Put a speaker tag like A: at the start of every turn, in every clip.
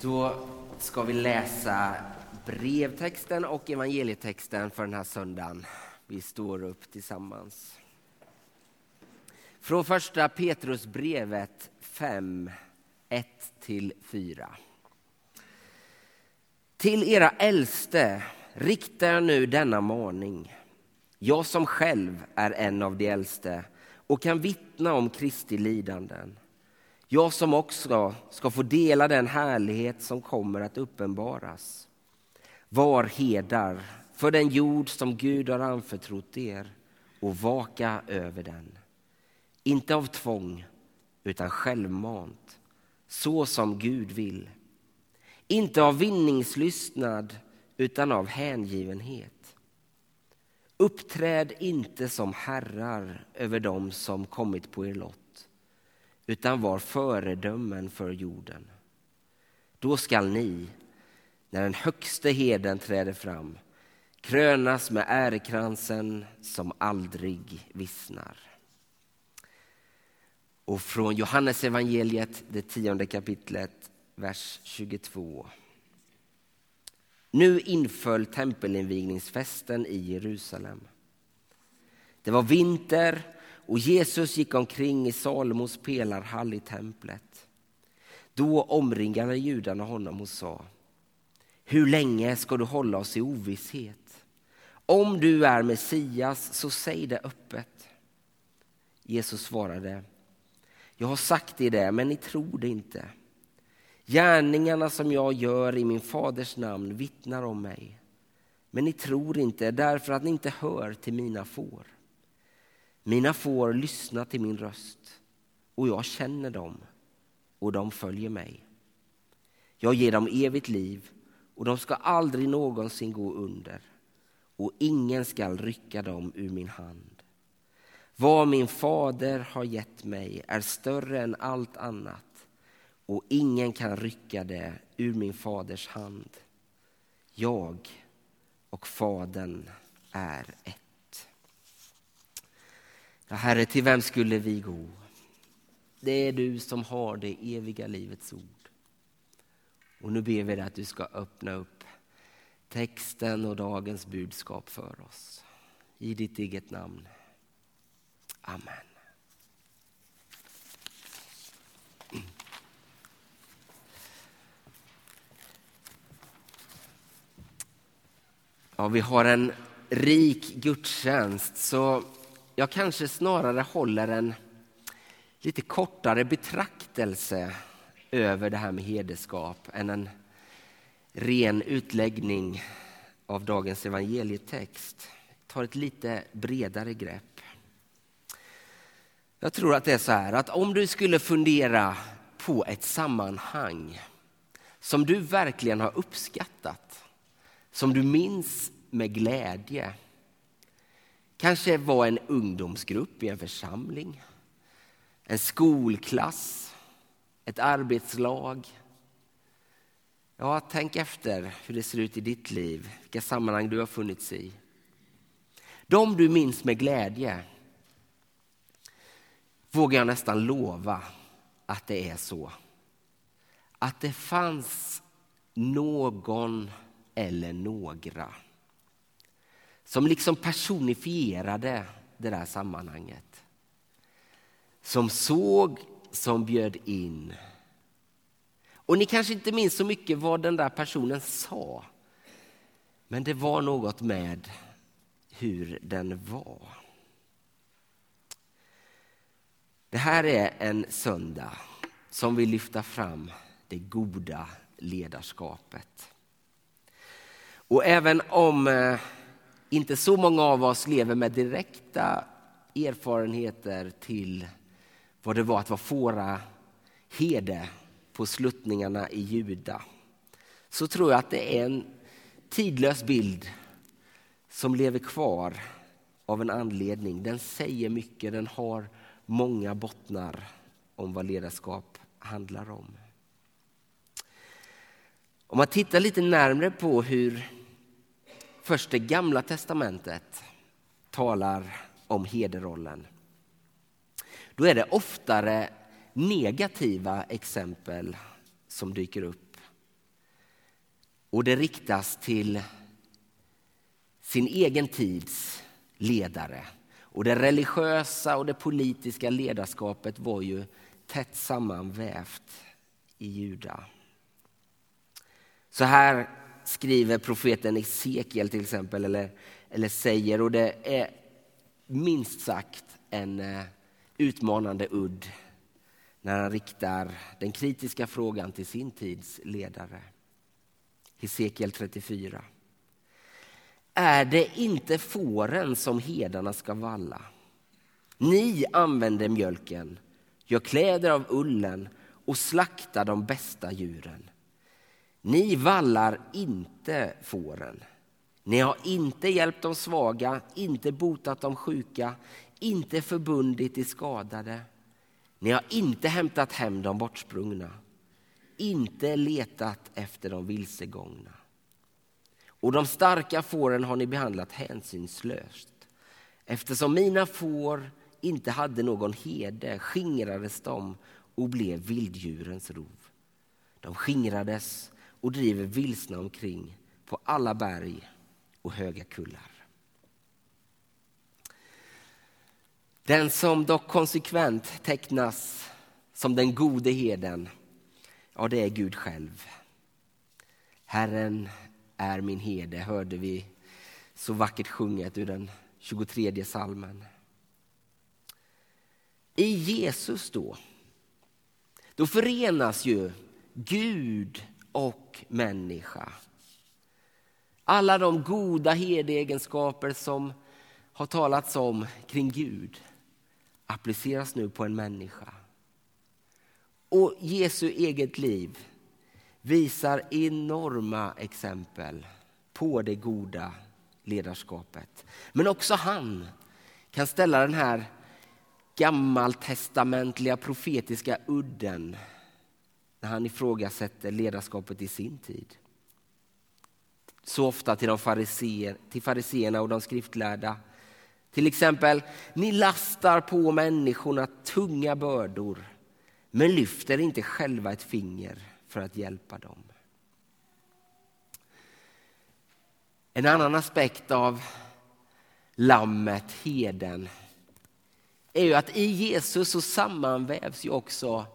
A: Då ska vi läsa brevtexten och evangelietexten för den här söndagen. Vi står upp tillsammans. Från första Petrusbrevet 5, 1-4. Till era äldste riktar jag nu denna maning. Jag som själv är en av de äldste och kan vittna om Kristi lidanden. Jag som också ska få dela den härlighet som kommer att uppenbaras. Var hedar för den jord som Gud har anförtrott er och vaka över den. Inte av tvång, utan självmant, så som Gud vill. Inte av vinningslystnad, utan av hängivenhet. Uppträd inte som herrar över dem som kommit på er lott, utan var föredömen för jorden. Då skall ni, när den högste heden träder fram, krönas med ärekransen som aldrig vissnar. Och från Johannes evangeliet, det tionde kapitlet, vers 22. Nu inföll tempelinvigningsfesten i Jerusalem. Det var vinter och Jesus gick omkring i Salomos pelarhall i templet. Då omringade judarna honom och sa Hur länge ska du hålla oss i ovisshet? Om du är Messias, så säg det öppet. Jesus svarade Jag har sagt er det, men ni tror det inte. Gärningarna som jag gör i min faders namn vittnar om mig. Men ni tror inte därför att ni inte hör till mina får. Mina får lyssnar till min röst och jag känner dem och de följer mig. Jag ger dem evigt liv och de ska aldrig någonsin gå under och ingen skall rycka dem ur min hand. Vad min fader har gett mig är större än allt annat och ingen kan rycka det ur min faders hand. Jag och Fadern är ett. Ja, Herre, till vem skulle vi gå? Det är du som har det eviga livets ord. Och nu ber vi dig att du ska öppna upp texten och dagens budskap för oss. I ditt eget namn. Amen. Ja, vi har en rik gudstjänst, så jag kanske snarare håller en lite kortare betraktelse över det här med hederskap än en ren utläggning av dagens evangelietext. Jag tar ett lite bredare grepp. Jag tror att det är så här att om du skulle fundera på ett sammanhang som du verkligen har uppskattat som du minns med glädje. Kanske var en ungdomsgrupp i en församling, en skolklass, ett arbetslag. Ja, tänk efter hur det ser ut i ditt liv, vilka sammanhang du har funnits i. De du minns med glädje vågar jag nästan lova att det är så. Att det fanns någon eller några. Som liksom personifierade det där sammanhanget. Som såg, som bjöd in. Och ni kanske inte minns så mycket vad den där personen sa. Men det var något med hur den var. Det här är en söndag som vill lyfta fram det goda ledarskapet. Och även om eh, inte så många av oss lever med direkta erfarenheter till vad det var att vara fåra herde på sluttningarna i Juda så tror jag att det är en tidlös bild som lever kvar av en anledning. Den säger mycket, den har många bottnar om vad ledarskap handlar om. Om man tittar lite närmre på hur Först det gamla testamentet talar om hederrollen. Då är det oftare negativa exempel som dyker upp Och det riktas till sin egen tids ledare. Och det religiösa och det politiska ledarskapet var ju tätt sammanvävt i Juda. Så här skriver profeten Hesekiel, till exempel, eller, eller säger, och det är minst sagt en eh, utmanande udd när han riktar den kritiska frågan till sin tids ledare. Hesekiel 34. Är det inte fåren som hedarna ska valla? Ni använder mjölken, gör kläder av ullen och slaktar de bästa djuren. Ni vallar inte fåren. Ni har inte hjälpt de svaga, inte botat de sjuka, inte förbundit de skadade. Ni har inte hämtat hem de bortsprungna, inte letat efter de vilsegångna. Och de starka fåren har ni behandlat hänsynslöst. Eftersom mina får inte hade någon herde skingrades de och blev vilddjurens rov. De skingrades och driver vilsna omkring på alla berg och höga kullar. Den som dock konsekvent tecknas som den gode heden, ja det är Gud själv. Herren är min herde, hörde vi så vackert sjunget ur den 23 salmen. I Jesus då, då förenas ju Gud och människa. Alla de goda herdeegenskaper som har talats om kring Gud appliceras nu på en människa. Och Jesu eget liv visar enorma exempel på det goda ledarskapet. Men också han kan ställa den här gammaltestamentliga profetiska udden när han ifrågasätter ledarskapet i sin tid. Så ofta till, de fariseer, till fariseerna och de skriftlärda. Till exempel, ni lastar på människorna tunga bördor men lyfter inte själva ett finger för att hjälpa dem. En annan aspekt av lammet, heden, är ju att i Jesus så sammanvävs ju också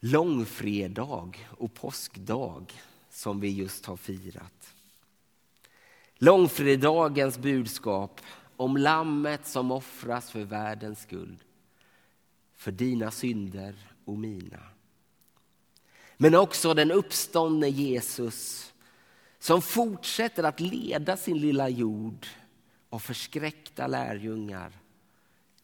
A: långfredag och påskdag som vi just har firat. Långfredagens budskap om lammet som offras för världens skull, för dina synder och mina. Men också den uppståndne Jesus som fortsätter att leda sin lilla jord av förskräckta lärjungar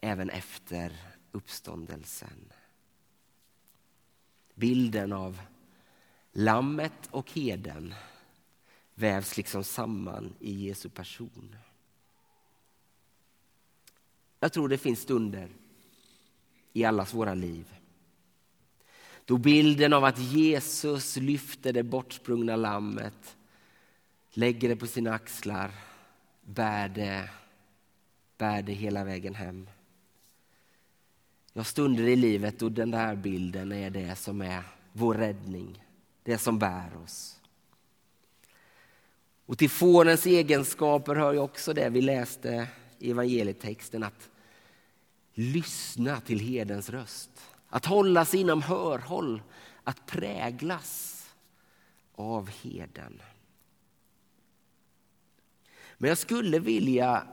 A: även efter uppståndelsen. Bilden av lammet och heden vävs liksom samman i Jesu person. Jag tror det finns stunder i allas våra liv då bilden av att Jesus lyfter det bortsprungna lammet, lägger det på sina axlar, bär det, bär det hela vägen hem. Jag stunder i livet då den där bilden är det som är vår räddning, det som bär oss. Och till fårens egenskaper hör ju också det vi läste i evangelietexten, att lyssna till hedens röst. Att hålla sig inom hörhåll, att präglas av heden. Men jag skulle vilja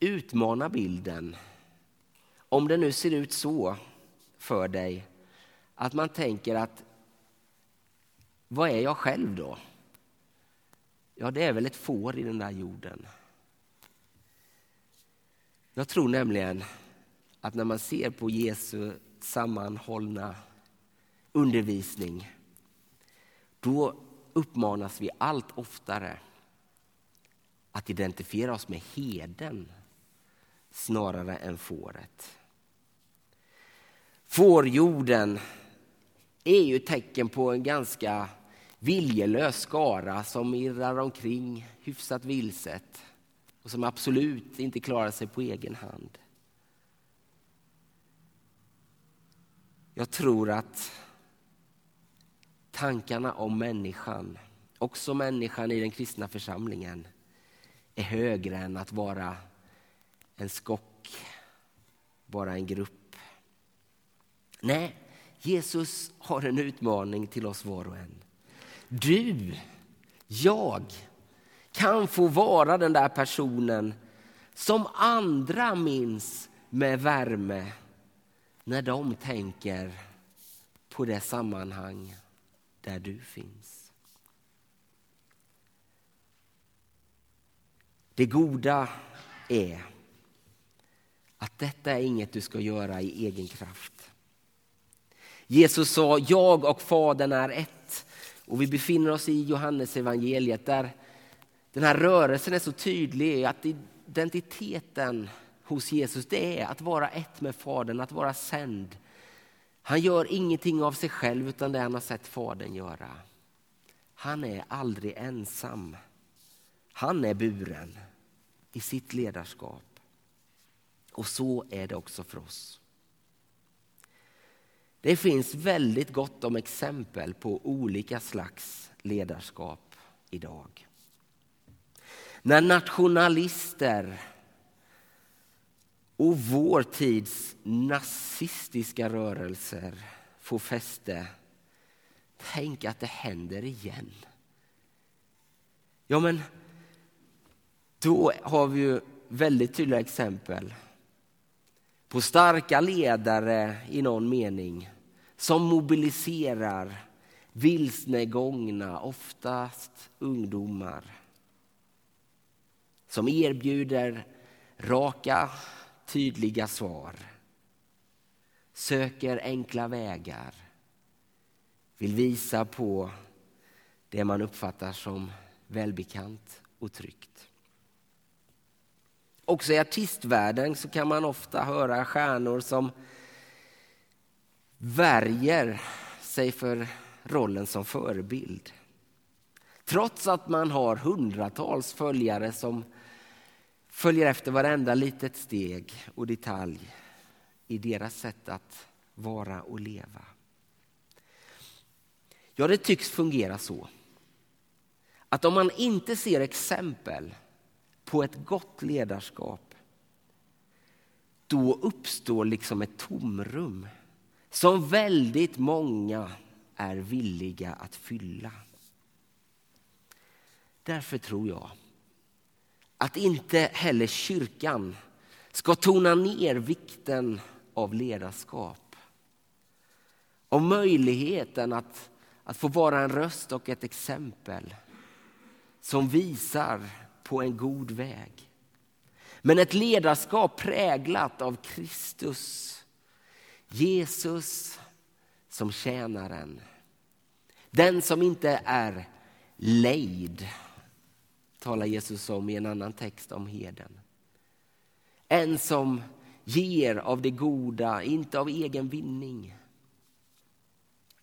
A: utmana bilden, om det nu ser ut så för dig, att man tänker att vad är jag själv då? Ja, det är väl ett får i den där jorden. Jag tror nämligen att när man ser på Jesu sammanhållna undervisning då uppmanas vi allt oftare att identifiera oss med heden snarare än fåret. Fårjorden är ju ett tecken på en ganska viljelös skara som irrar omkring hyfsat vilset och som absolut inte klarar sig på egen hand. Jag tror att tankarna om människan också människan i den kristna församlingen, är högre än att vara en skock, bara en grupp. Nej, Jesus har en utmaning till oss var och en. Du, jag, kan få vara den där personen som andra minns med värme när de tänker på det sammanhang där du finns. Det goda är att detta är inget du ska göra i egen kraft. Jesus sa jag och Fadern är ett. Och vi befinner oss i Johannes evangeliet där den här rörelsen är så tydlig att identiteten hos Jesus det är att vara ett med Fadern, att vara sänd. Han gör ingenting av sig själv utan det han har sett Fadern göra. Han är aldrig ensam. Han är buren i sitt ledarskap. Och så är det också för oss. Det finns väldigt gott om exempel på olika slags ledarskap idag. När nationalister och vår tids nazistiska rörelser får fäste, tänk att det händer igen. Ja, men då har vi ju väldigt tydliga exempel på starka ledare i någon mening som mobiliserar vilsnegångna, oftast ungdomar. Som erbjuder raka, tydliga svar. Söker enkla vägar. Vill visa på det man uppfattar som välbekant och tryggt. Också i artistvärlden så kan man ofta höra stjärnor som värjer sig för rollen som förebild. Trots att man har hundratals följare som följer efter varenda litet steg och detalj i deras sätt att vara och leva. Ja, det tycks fungera så att om man inte ser exempel på ett gott ledarskap då uppstår liksom ett tomrum som väldigt många är villiga att fylla. Därför tror jag att inte heller kyrkan ska tona ner vikten av ledarskap. Och möjligheten att, att få vara en röst och ett exempel som visar på en god väg. Men ett ledarskap präglat av Kristus Jesus som tjänaren. Den som inte är lejd, talar Jesus om i en annan text om heden. En som ger av det goda, inte av egen vinning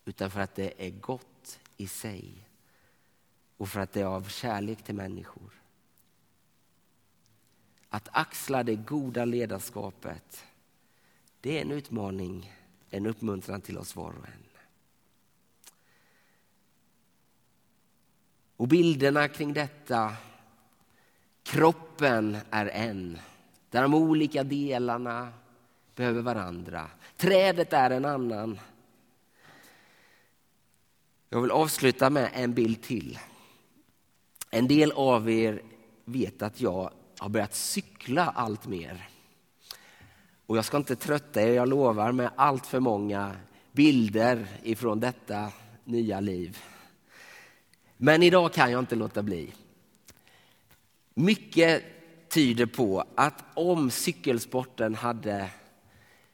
A: utan för att det är gott i sig och för att det är av kärlek till människor. Att axla det goda ledarskapet det är en utmaning, en uppmuntran till oss var och en. Och bilderna kring detta, kroppen är en, där de olika delarna behöver varandra. Trädet är en annan. Jag vill avsluta med en bild till. En del av er vet att jag har börjat cykla allt mer. Och jag ska inte trötta er, jag lovar, med allt för många bilder ifrån detta nya liv. Men idag kan jag inte låta bli. Mycket tyder på att om cykelsporten hade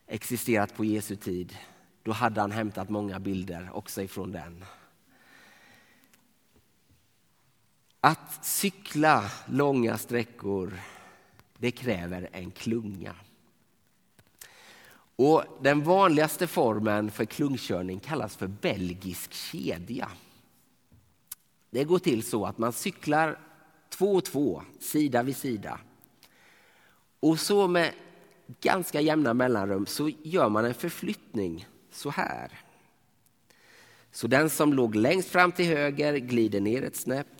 A: existerat på Jesu tid, då hade han hämtat många bilder också ifrån den. Att cykla långa sträckor, det kräver en klunga. Och den vanligaste formen för klungkörning kallas för belgisk kedja. Det går till så att man cyklar två och två, sida vid sida. Och så med ganska jämna mellanrum så gör man en förflyttning så här. Så den som låg längst fram till höger glider ner ett snäpp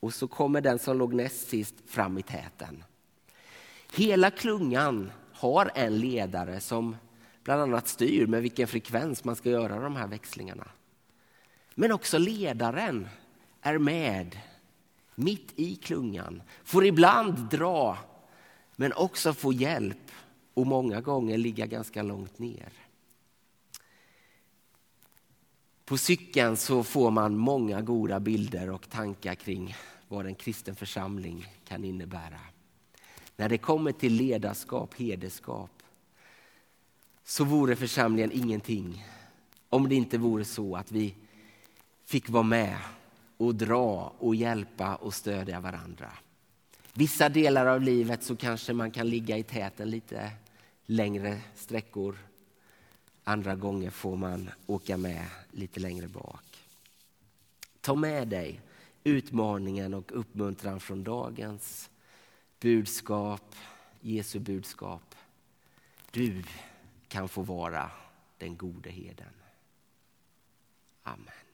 A: och så kommer den som låg näst sist fram i täten. Hela klungan har en ledare som bland annat styr med vilken frekvens man ska göra de här växlingarna. Men också ledaren är med mitt i klungan, får ibland dra men också få hjälp och många gånger ligga ganska långt ner. På cykeln så får man många goda bilder och tankar kring vad en kristen församling kan innebära. När det kommer till ledarskap, hederskap, så vore församlingen ingenting om det inte vore så att vi fick vara med och dra och hjälpa och stödja varandra. Vissa delar av livet så kanske man kan ligga i täten lite längre sträckor. Andra gånger får man åka med lite längre bak. Ta med dig utmaningen och uppmuntran från dagens budskap, Jesu budskap. Du kan få vara den gode heden. Amen.